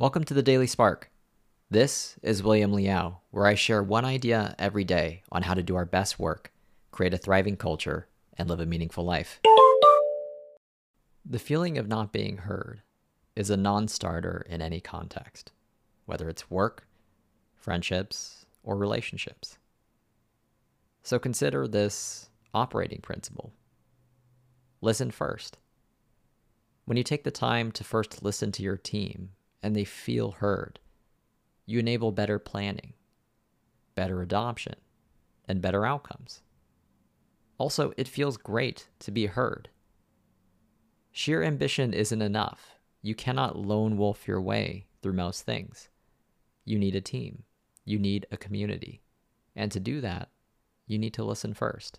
Welcome to the Daily Spark. This is William Liao, where I share one idea every day on how to do our best work, create a thriving culture, and live a meaningful life. The feeling of not being heard is a non starter in any context, whether it's work, friendships, or relationships. So consider this operating principle listen first. When you take the time to first listen to your team and they feel heard, you enable better planning, better adoption, and better outcomes. Also, it feels great to be heard. Sheer ambition isn't enough. You cannot lone wolf your way through most things. You need a team, you need a community. And to do that, you need to listen first.